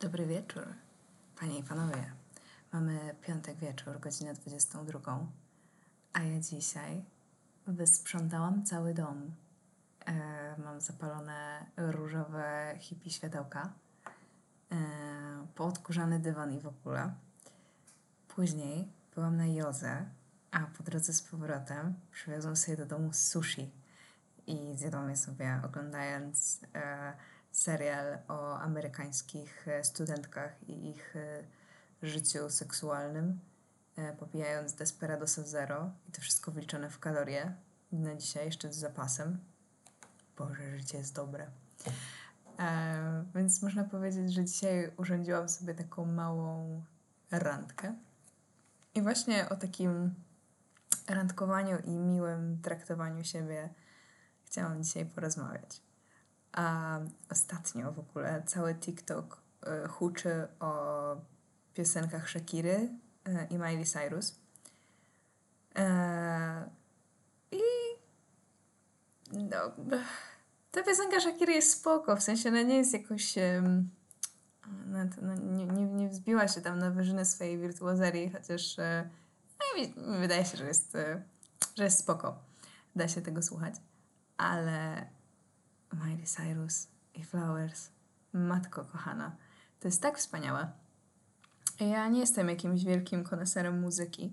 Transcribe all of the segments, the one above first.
Dobry wieczór, panie i panowie. Mamy piątek wieczór, godzinę 22, a ja dzisiaj wysprzątałam cały dom. E, mam zapalone różowe hippie światełka, e, poodkurzany dywan i w ogóle. Później byłam na jodze, a po drodze z powrotem przywiozłam sobie do domu sushi i zjadłam je sobie oglądając e, serial o amerykańskich e, studentkach i ich e, życiu seksualnym, e, popijając Desperadosa Zero i to wszystko wliczone w kalorie na dzisiaj jeszcze z zapasem. Boże, życie jest dobre. E, więc można powiedzieć, że dzisiaj urządziłam sobie taką małą randkę. I właśnie o takim randkowaniu i miłym traktowaniu siebie chciałam dzisiaj porozmawiać. A ostatnio w ogóle cały TikTok y, huczy o piosenkach Shakiry y, i Miley Cyrus. E, I no, ta piosenka Shakiry jest spoko, w sensie ona nie jest jakoś... No, no, nie, nie, nie wzbiła się tam na wyżyny swojej wirtuozerii, chociaż e, no, mi, wydaje się, że jest, e, że jest spoko. Da się tego słuchać. Ale Miley Cyrus i Flowers. Matko kochana. To jest tak wspaniałe. Ja nie jestem jakimś wielkim koneserem muzyki.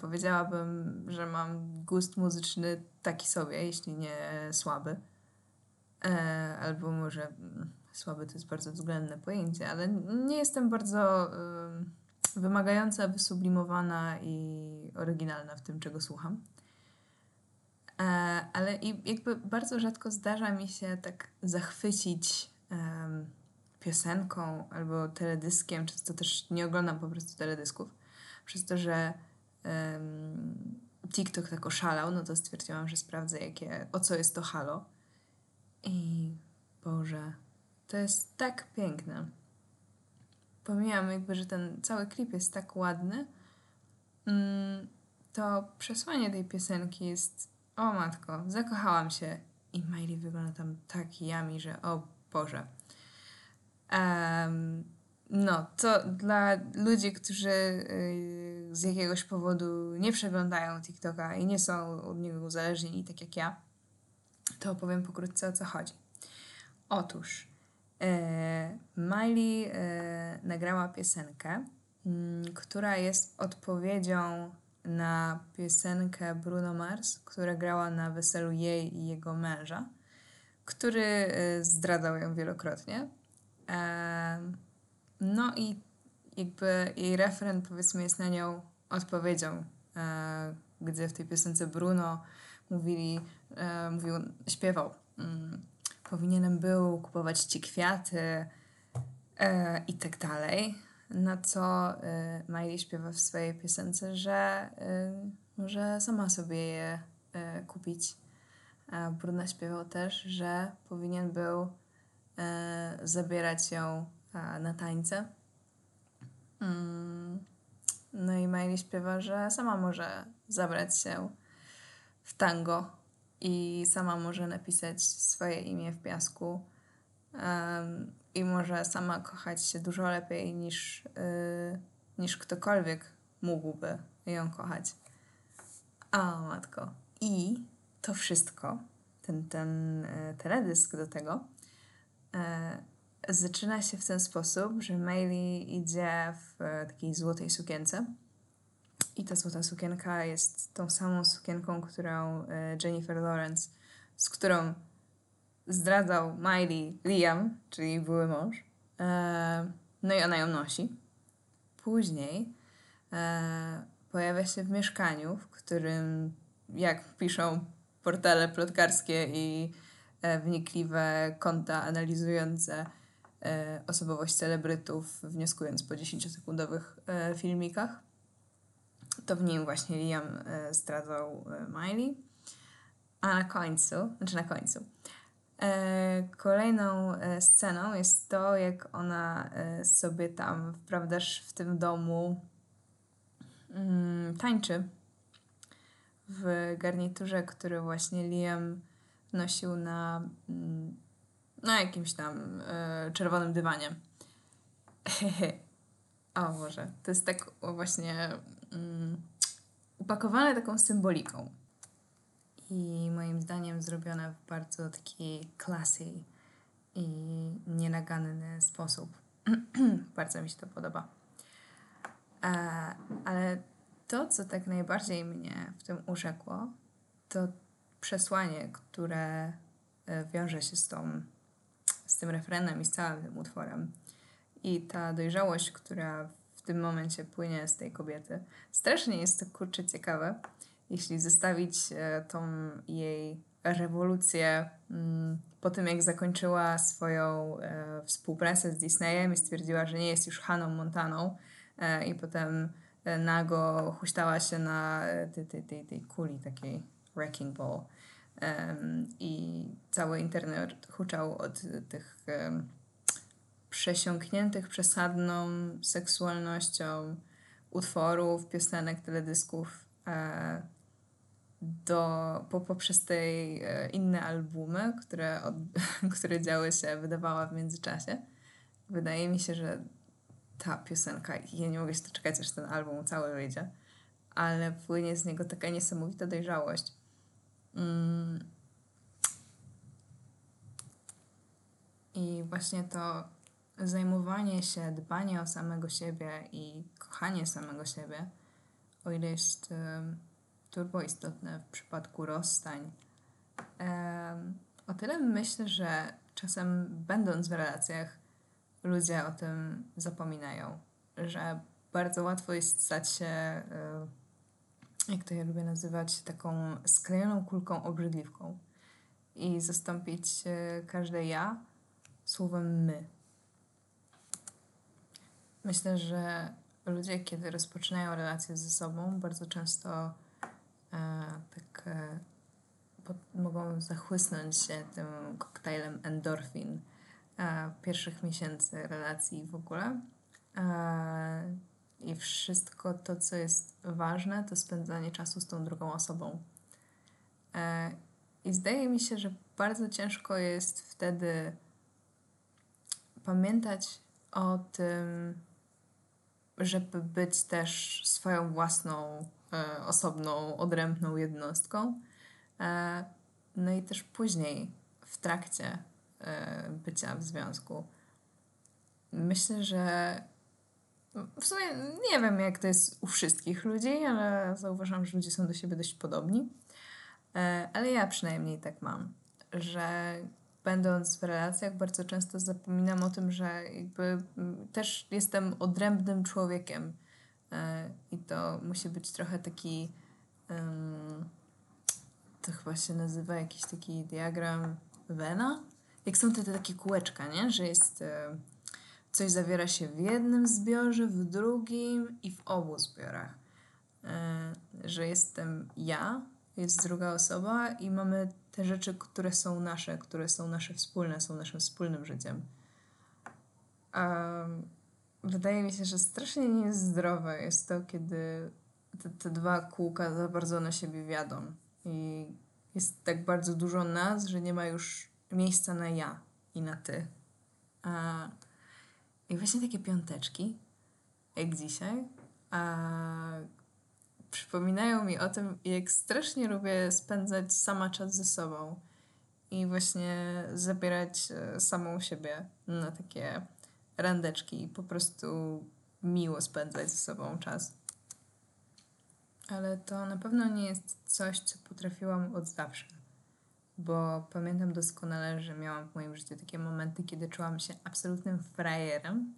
Powiedziałabym, że mam gust muzyczny taki sobie, jeśli nie słaby. E, albo może mm, słaby to jest bardzo względne pojęcie, ale nie jestem bardzo wymagająca, wysublimowana i oryginalna w tym, czego słucham. E, ale i jakby bardzo rzadko zdarza mi się tak zachwycić um, piosenką albo teledyskiem, często też nie oglądam po prostu teledysków, przez to, że um, TikTok tak oszalał, no to stwierdziłam, że sprawdzę, jakie, o co jest to halo. I Boże, to jest tak piękne. Pomijam jakby, że ten cały klip jest tak ładny, mm, to przesłanie tej piosenki jest o matko, zakochałam się. I Miley wygląda tam tak yummy, że o Boże. Um, no, to dla ludzi, którzy y, z jakiegoś powodu nie przeglądają TikToka i nie są od niego uzależnieni, tak jak ja, to opowiem pokrótce o co chodzi. Otóż e, Miley e, nagrała piosenkę, która jest odpowiedzią na piosenkę Bruno Mars, która grała na weselu jej i jego męża, który y, zdradzał ją wielokrotnie. No i jakby jej refren powiedzmy jest na nią odpowiedzią, e, gdzie w tej piosence Bruno mówili, e, mówił, śpiewał mm, powinienem był kupować ci kwiaty e, i tak dalej. Na co y, Miley śpiewa w swojej piosence, że y, może sama sobie je y, kupić. A Bruna śpiewał też, że powinien był zabierać ją na tańce. Mm. No i Miley śpiewa, że sama może zabrać się w tango i sama może napisać swoje imię w piasku. I może sama kochać się dużo lepiej niż, yy, niż ktokolwiek mógłby ją kochać. A matko. I to wszystko, ten, ten yy, teledysk do tego, yy, zaczyna się w ten sposób, że Miley idzie w takiej złotej sukience. I ta złota sukienka jest tą samą sukienką, którą Jennifer Lawrence, z którą zdradzał Miley Liam, czyli były mąż. E, no i ona ją nosi. Później e, pojawia się w mieszkaniu, w którym, jak piszą portale plotkarskie i e, wnikliwe konta analizujące osobowość celebrytów, wnioskując po 10-sekundowych filmikach, to w nim właśnie Liam zdradzał Miley. A na końcu, znaczy na końcu, kolejną e, sceną jest to, jak ona e, sobie tam, prawdaż, w tym domu mm, tańczy w garniturze, który właśnie Liam nosił na, mm, na jakimś tam czerwonym dywanie. o Boże, to jest tak właśnie um, upakowane taką symboliką. I moim zdaniem zrobione w bardzo taki classy i nienaganny sposób. bardzo mi się to podoba. E, ale to, co tak najbardziej mnie w tym urzekło, to przesłanie, które e, wiąże się z, tą, z tym refrenem i z całym tym utworem. I ta dojrzałość, która w tym momencie płynie z tej kobiety. Strasznie jest to kurczę ciekawe, jeśli zostawić e, tą jej rewolucję mm, po tym, jak zakończyła swoją e, współpracę z Disneyem i stwierdziła, że nie jest już Haną Montaną i potem nago huśtała się na tej, tej, tej, tej kuli takiej wrecking ball. I cały internet huczał od tych przesiąkniętych przesadną seksualnością utworów, piosenek, teledysków e, do, po, poprzez te e, inne albumy, które, od, które działy się, wydawała w międzyczasie. Wydaje mi się, że ta piosenka, ja nie mogę się doczekać, aż ten album cały wyjdzie, ale płynie z niego taka niesamowita dojrzałość Mm. I właśnie to zajmowanie się, dbanie o samego siebie i kochanie samego siebie, o ile jest turbo istotne w przypadku rozstań, o tyle myślę, że czasem będąc w relacjach, ludzie o tym zapominają, że bardzo łatwo jest stać się jak to ja lubię nazywać, taką sklejoną kulką obrzydliwką i zastąpić e, każde ja słowem my. Myślę, że ludzie, kiedy rozpoczynają relacje ze sobą, bardzo często tak e, mogą zachłysnąć się tym koktajlem endorfin e, pierwszych miesięcy relacji w ogóle. E, i wszystko to, co jest ważne, to spędzanie czasu z tą drugą osobą. I zdaje mi się, że bardzo ciężko jest wtedy pamiętać o tym, żeby być też swoją własną, osobną, odrębną jednostką. E, no i też później, w trakcie bycia w związku. Myślę, że w sumie nie wiem, jak to jest u wszystkich ludzi, ale zauważam, że ludzie są do siebie dość podobni. E, ale ja przynajmniej tak mam, że będąc w relacjach, bardzo często zapominam o tym, że jakby też jestem odrębnym człowiekiem. E, I to musi być trochę taki. To chyba się nazywa jakiś taki diagram Vena. Jak są te, te takie kółeczka, nie? Że jest. Um, Coś zawiera się w jednym zbiorze, w drugim i w obu zbiorach. E, że jestem ja, jest druga osoba i mamy te rzeczy, które są nasze, które są nasze wspólne, są naszym wspólnym życiem. Wydaje mi się, że strasznie niezdrowe jest to, kiedy te, te dwa kółka za bardzo na siebie wiadą. I jest tak bardzo dużo nas, że nie ma już miejsca na ja i na ty. A i właśnie takie piąteczki, jak dzisiaj, a przypominają mi o tym, jak strasznie lubię spędzać sama czas ze sobą i właśnie zabierać e, samą siebie na takie randeczki i po prostu miło spędzać ze sobą czas. Ale to na pewno nie jest coś, co potrafiłam od zawsze bo pamiętam doskonale, że miałam w moim życiu takie momenty, kiedy czułam się absolutnym frajerem,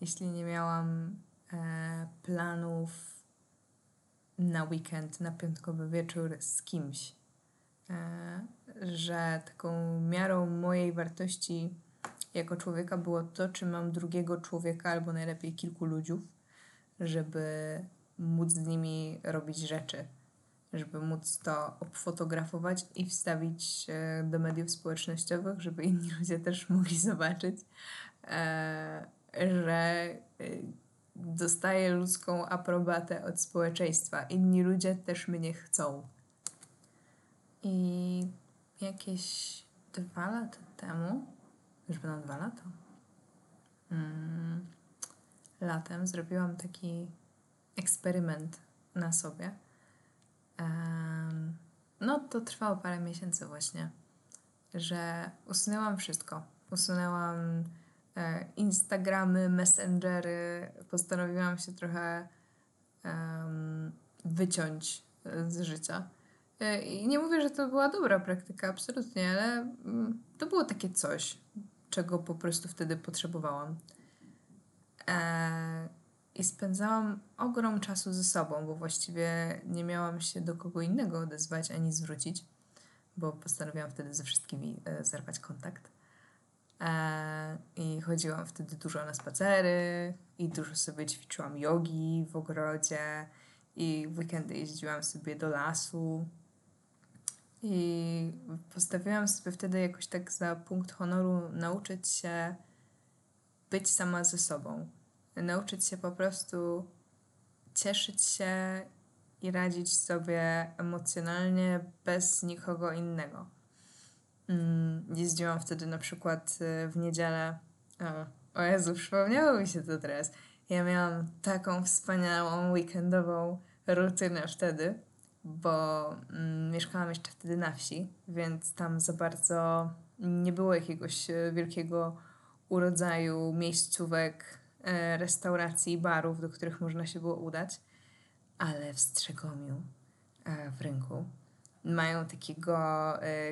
jeśli nie miałam e, planów na weekend, na piątkowy wieczór z kimś. E, że taką miarą mojej wartości jako człowieka było to, czy mam drugiego człowieka, albo najlepiej kilku ludziów, żeby móc z nimi robić rzeczy żeby móc to obfotografować i wstawić do mediów społecznościowych, żeby inni ludzie też mogli zobaczyć, e, że e, dostaję ludzką aprobatę od społeczeństwa. Inni ludzie też mnie chcą. I jakieś dwa lata temu, już będą dwa lata, hmm, latem zrobiłam taki eksperyment na sobie. Um, no to trwało parę miesięcy właśnie, że usunęłam wszystko. Usunęłam e, Instagramy, Messengery, postanowiłam się trochę um, wyciąć z życia. E, I nie mówię, że to była dobra praktyka, absolutnie, ale mm, to było takie coś, czego po prostu wtedy potrzebowałam. E, I spędzałam ogrom czasu ze sobą, bo właściwie nie miałam się do kogo innego odezwać ani zwrócić, bo postanowiłam wtedy ze wszystkimi e, zerwać kontakt. I chodziłam wtedy dużo na spacery i dużo sobie ćwiczyłam jogi w ogrodzie i w weekendy jeździłam sobie do lasu. I postawiłam sobie wtedy jakoś tak za punkt honoru nauczyć się być sama ze sobą. Nauczyć się po prostu cieszyć się i radzić sobie emocjonalnie bez nikogo innego. Mm, jeździłam wtedy na przykład y, w niedzielę. O, o Jezu, przypomniało mi się to teraz. Ja miałam taką wspaniałą weekendową rutynę wtedy, bo mm, mieszkałam jeszcze wtedy na wsi, więc tam za bardzo nie było jakiegoś e, wielkiego urodzaju miejscówek, e, restauracji, barów, do których można się było udać. Ale w Strzegomiu, e, w rynku, mają takiego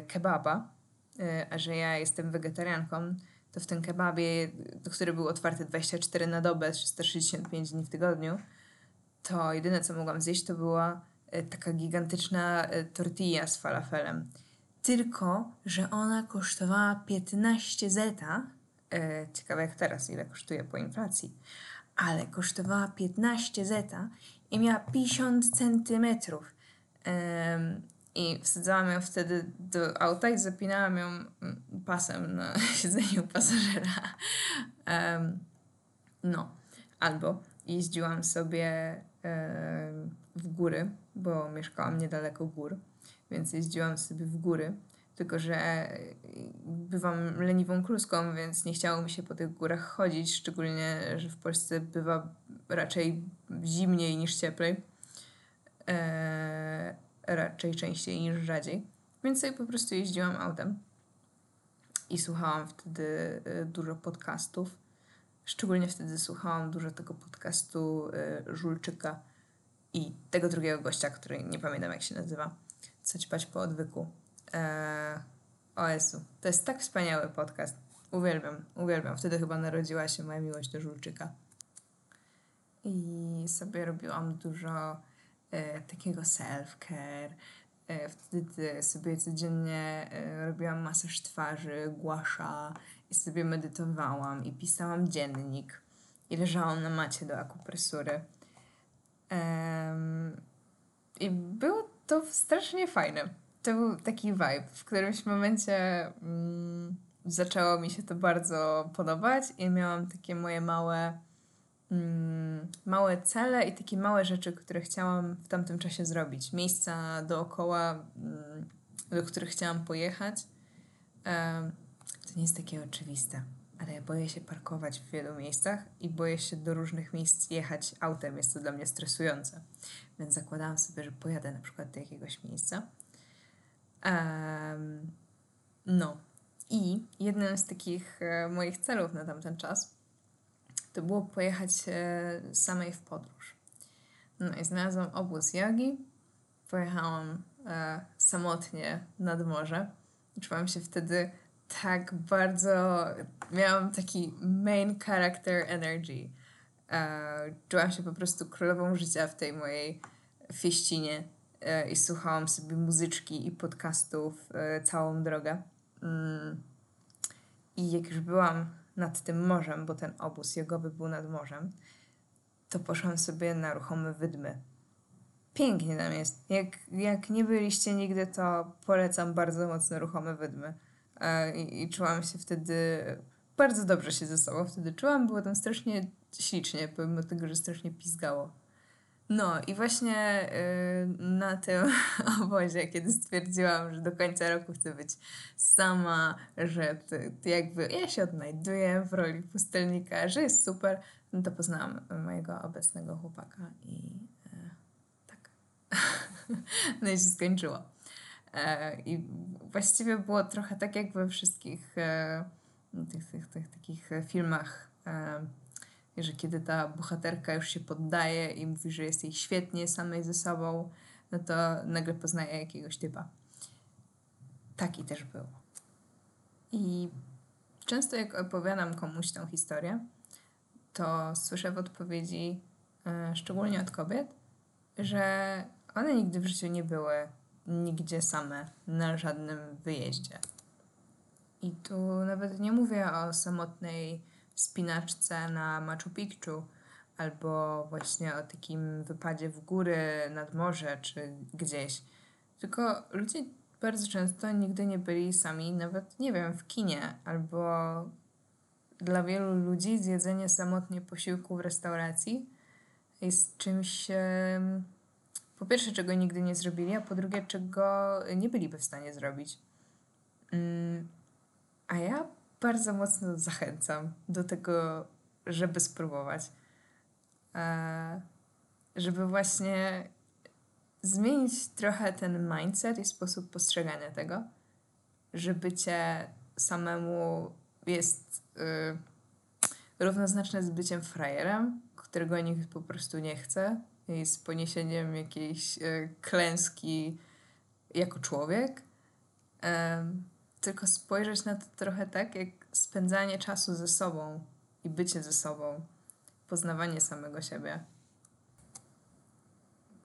kebaba, a że ja jestem wegetarianką, to w tym kebabie, który był otwarty 24 na dobę, 365 dni w tygodniu, to jedyne co mogłam zjeść to była taka gigantyczna e, tortilla z falafelem. Tylko, że ona kosztowała 15 zeta. E, ciekawe jak teraz, ile kosztuje po inflacji. Ale kosztowała 15 zeta i miała 50 centymetrów. I wsadzałam ją wtedy do auta i zapinałam ją mm, pasem na siedzeniu pasażera. No, albo jeździłam sobie w góry, bo mieszkałam niedaleko gór, więc jeździłam sobie w góry. Tylko, że bywam leniwą kruską, więc nie chciało mi się po tych górach chodzić, szczególnie, że w Polsce bywa raczej zimniej niż cieplej. Eee, raczej częściej niż rzadziej. Więc sobie po prostu jeździłam autem i słuchałam wtedy y, dużo podcastów. Szczególnie wtedy słuchałam dużo tego podcastu y, Żulczyka i tego drugiego gościa, który nie pamiętam jak się nazywa. Co ćpać po odwyku. Eee, o Jezu, to jest tak wspaniały podcast. Uwielbiam, uwielbiam. Wtedy chyba narodziła się moja miłość do Żulczyka. I sobie robiłam dużo e, takiego self-care. E, wtedy sobie codziennie e, robiłam masaż twarzy, głasza i sobie medytowałam i pisałam dziennik i leżałam na macie do akupresury. I było to strasznie fajne. To był taki vibe. W którymś momencie mm, zaczęło mi się to bardzo podobać i miałam takie moje małe mm, małe cele i takie małe rzeczy, które chciałam w tamtym czasie zrobić. Miejsca dookoła, mm, do których chciałam pojechać. Um, to nie jest takie oczywiste, ale boję się parkować w wielu miejscach i boję się do różnych miejsc jechać autem. Jest to dla mnie stresujące. Więc zakładałam sobie, że pojadę na przykład do jakiegoś miejsca. Um, no. I jednym z takich e, moich celów na tamten czas to było pojechać e, samej w podróż. No i znalazłam obóz jogi, pojechałam e, samotnie nad morze. Czułam się wtedy tak bardzo, miałam taki main character energy. E, czułam się po prostu królową życia w tej mojej fieścinie e, i słuchałam sobie muzyczki i podcastów e, całą drogę. Mm. I jak już byłam nad tym morzem, bo ten obóz jogowy był nad morzem, to poszłam sobie na ruchome wydmy. Pięknie tam jest. Jak, jak nie byliście nigdy, to polecam bardzo mocno ruchome wydmy. E, I, czułam się wtedy bardzo dobrze się ze sobą wtedy czułam. Było tam strasznie ślicznie, pomimo tego, że strasznie pizgało. No i właśnie yy, na tym obozie, kiedy stwierdziłam, że do końca roku chcę być sama, że ty, ty jakby ja się odnajduję w roli pustelnika, że jest super, no to poznałam mojego obecnego chłopaka i yy, tak. no i się skończyło. Yy, I właściwie było trochę tak jak we wszystkich e, tych, tych, tych takich filmach e, że kiedy ta bohaterka już się poddaje i mówi, że jest jej świetnie samej ze sobą, no to nagle poznaje jakiegoś typa. Taki też był. I często jak opowiadam komuś tą historię, to słyszę w odpowiedzi, e, szczególnie od kobiet, że one nigdy w życiu nie były nigdzie same na żadnym wyjeździe. I tu nawet nie mówię o samotnej spinaczce na Machu Picchu, albo właśnie o takim wypadzie w góry nad morze, czy gdzieś. Tylko ludzie bardzo często nigdy nie byli sami, nawet nie wiem, w kinie, albo dla wielu ludzi zjedzenie samotnie posiłku w restauracji jest czymś, po pierwsze, czego nigdy nie zrobili, a po drugie, czego nie byliby w stanie zrobić. Mm, a ja bardzo mocno zachęcam do tego, żeby spróbować. E, żeby właśnie zmienić trochę ten mindset i sposób postrzegania tego, że bycie samemu jest y, równoznaczne z byciem frajerem, którego nikt po prostu nie chce z poniesieniem jakiejś y, klęski jako człowiek. Tylko spojrzeć na to trochę tak, jak spędzanie czasu ze sobą i bycie ze sobą, poznawanie samego siebie.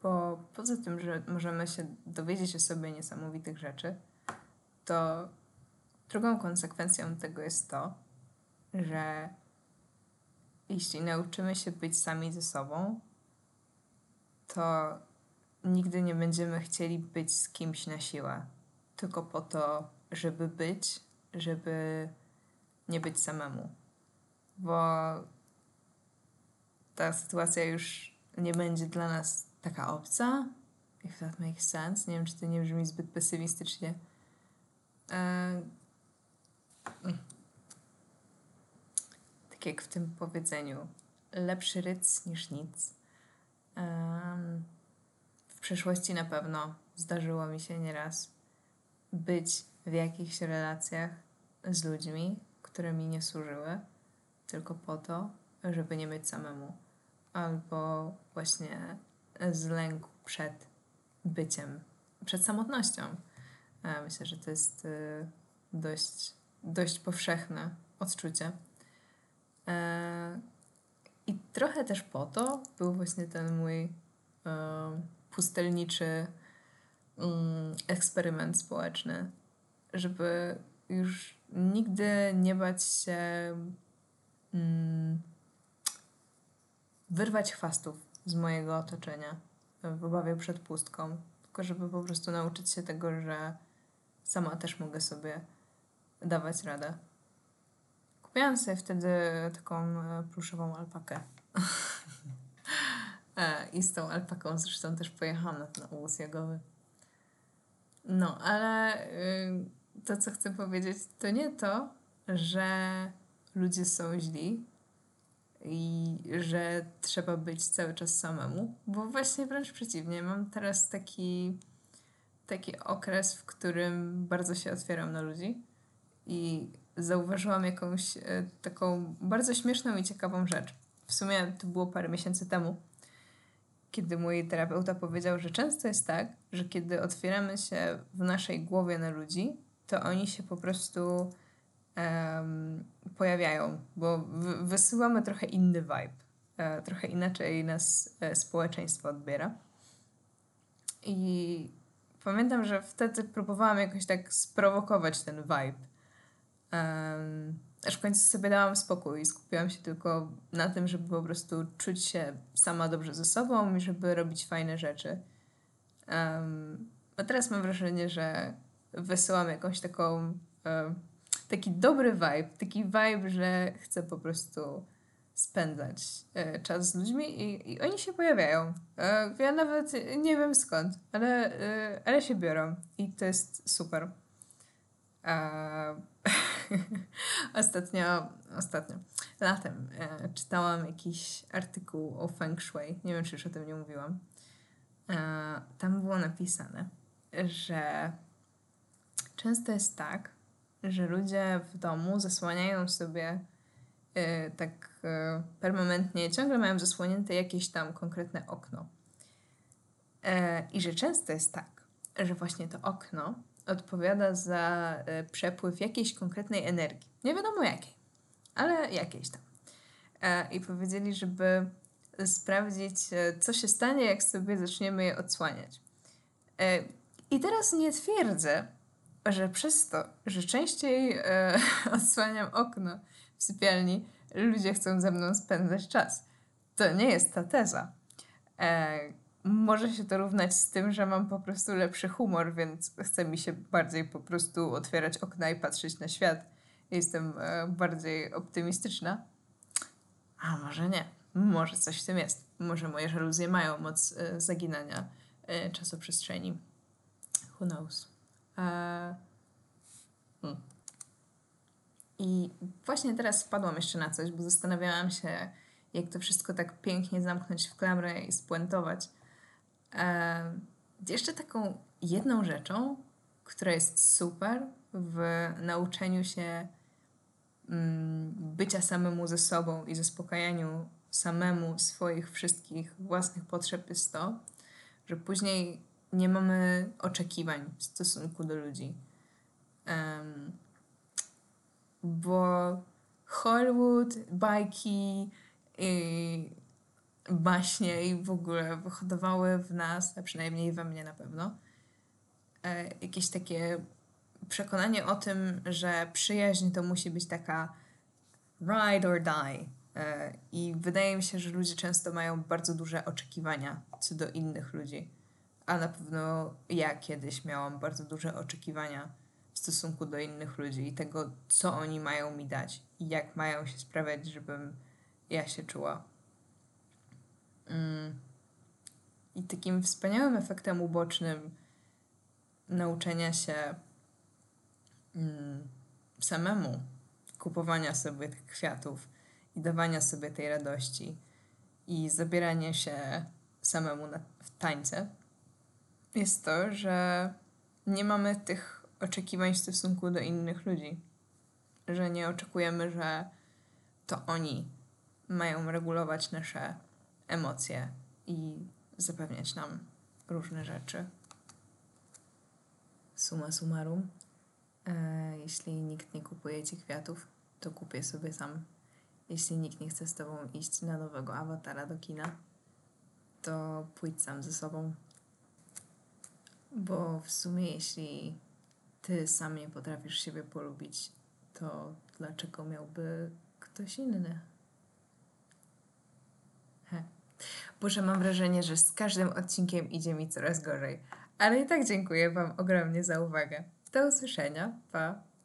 Bo poza tym, że możemy się dowiedzieć o sobie niesamowitych rzeczy, to drugą konsekwencją tego jest to, że jeśli nauczymy się być sami ze sobą, to nigdy nie będziemy chcieli być z kimś na siłę, tylko po to, żeby być, żeby nie być samemu. Bo ta sytuacja już nie będzie dla nas taka obca. If that makes sense. Nie wiem, czy to nie brzmi zbyt pesymistycznie. E. Tak jak w tym powiedzeniu. Lepszy ryc niż nic. w przeszłości na pewno zdarzyło mi się nieraz być w jakichś relacjach z ludźmi, które mi nie służyły, tylko po to, żeby nie być samemu, albo właśnie z lęku przed byciem, przed samotnością. E, myślę, że to jest e, dość, dość powszechne odczucie. E, I trochę też po to był właśnie ten mój pustelniczy mm, eksperyment społeczny, żeby już nigdy nie bać się mm, wyrwać chwastów z mojego otoczenia w obawie przed pustką, tylko żeby po prostu nauczyć się tego, że sama też mogę sobie dawać radę. Kupiłam sobie wtedy taką e, pluszową alpakę. E, I z tą alpaką zresztą też pojechałam na ten obóz jogowy. No, ale y, to, co chcę powiedzieć, to nie to, że ludzie są źli i że trzeba być cały czas samemu, bo właśnie wręcz przeciwnie. Mam teraz taki, taki okres, w którym bardzo się otwieram na ludzi i zauważyłam jakąś e, taką bardzo śmieszną i ciekawą rzecz. W sumie to było parę miesięcy temu, kiedy mój terapeuta powiedział, że często jest tak, że kiedy otwieramy się w naszej głowie na ludzi, to oni się po prostu um, pojawiają, bo wysyłamy trochę inny vibe. E, trochę inaczej nas e, społeczeństwo odbiera. I pamiętam, że wtedy próbowałam jakoś tak sprowokować ten vibe. Um, aż w końcu sobie dałam spokój i skupiłam się tylko na tym, żeby po prostu czuć się sama dobrze ze sobą i żeby robić fajne rzeczy. Um, a teraz mam wrażenie, że wysyłam jakąś taką, e, taki dobry vibe, taki vibe, że chcę po prostu spędzać e, czas z ludźmi i, i oni się pojawiają. E, ja nawet nie wiem skąd, ale, e, ale się biorą i to jest super. E, ostatnio, ostatnio, latem e, czytałam jakiś artykuł o Feng Shui. Nie wiem, czy już o tym nie mówiłam. E, tam było napisane, że często jest tak, że ludzie w domu zasłaniają sobie e, tak e, permanentnie, ciągle mają zasłonięte jakieś tam konkretne okno. E, I że często jest tak, że właśnie to okno odpowiada za e, przepływ jakiejś konkretnej energii. Nie wiadomo jakiej, ale jakiejś tam. E, I powiedzieli, żeby sprawdzić, e, co się stanie, jak sobie zaczniemy je odsłaniać. I teraz nie twierdzę, że przez to, że częściej odsłaniam okno w sypialni, ludzie chcą ze mną spędzać czas. To nie jest ta teza. Może się to równać z tym, że mam po prostu lepszy humor, więc chce mi się bardziej po prostu otwierać okna i patrzeć na świat. Jestem e, bardziej optymistyczna. A może nie. Może coś w tym jest. Może moje żaluzje mają moc e, zaginania e, czasoprzestrzeni. Who knows? Hmm. I właśnie teraz spadłam jeszcze na coś, bo zastanawiałam się, jak to wszystko tak pięknie zamknąć w klamrę i spuentować. Jeszcze taką jedną rzeczą, która jest super w nauczeniu się mm, bycia samemu ze sobą i zaspokajaniu samemu swoich wszystkich własnych potrzeb jest to, że później nie mamy oczekiwań w stosunku do ludzi. Um, bo Hollywood, bajki i baśnie i w ogóle wyhodowały w nas, a przynajmniej we mnie na pewno, e, jakieś takie przekonanie o tym, że przyjaźń to musi być taka ride or die. E, I wydaje mi się, że ludzie często mają bardzo duże oczekiwania co do innych ludzi. A na pewno ja kiedyś miałam bardzo duże oczekiwania w stosunku do innych ludzi i tego, co oni mają mi dać i jak mają się sprawiać, żebym ja się czuła. I takim wspaniałym efektem ubocznym nauczenia się mm, samemu kupowania sobie tych kwiatów i dawania sobie tej radości i zabierania się samemu na, w tańce jest to, że nie mamy tych oczekiwań w stosunku do innych ludzi. Że nie oczekujemy, że to oni mają regulować nasze emocje i zapewniać nam różne rzeczy. Suma summarum, e, jeśli nikt nie kupuje ci kwiatów, to kupię sobie sam. Jeśli nikt nie chce z tobą iść na nowego awatara do kina, to pójdź sam ze sobą. Bo w sumie, jeśli ty sam nie potrafisz siebie polubić, to dlaczego miałby ktoś inny? Boże, mam wrażenie, że z każdym odcinkiem idzie mi coraz gorzej. Ale i tak dziękuję Wam ogromnie za uwagę. Do usłyszenia. Pa!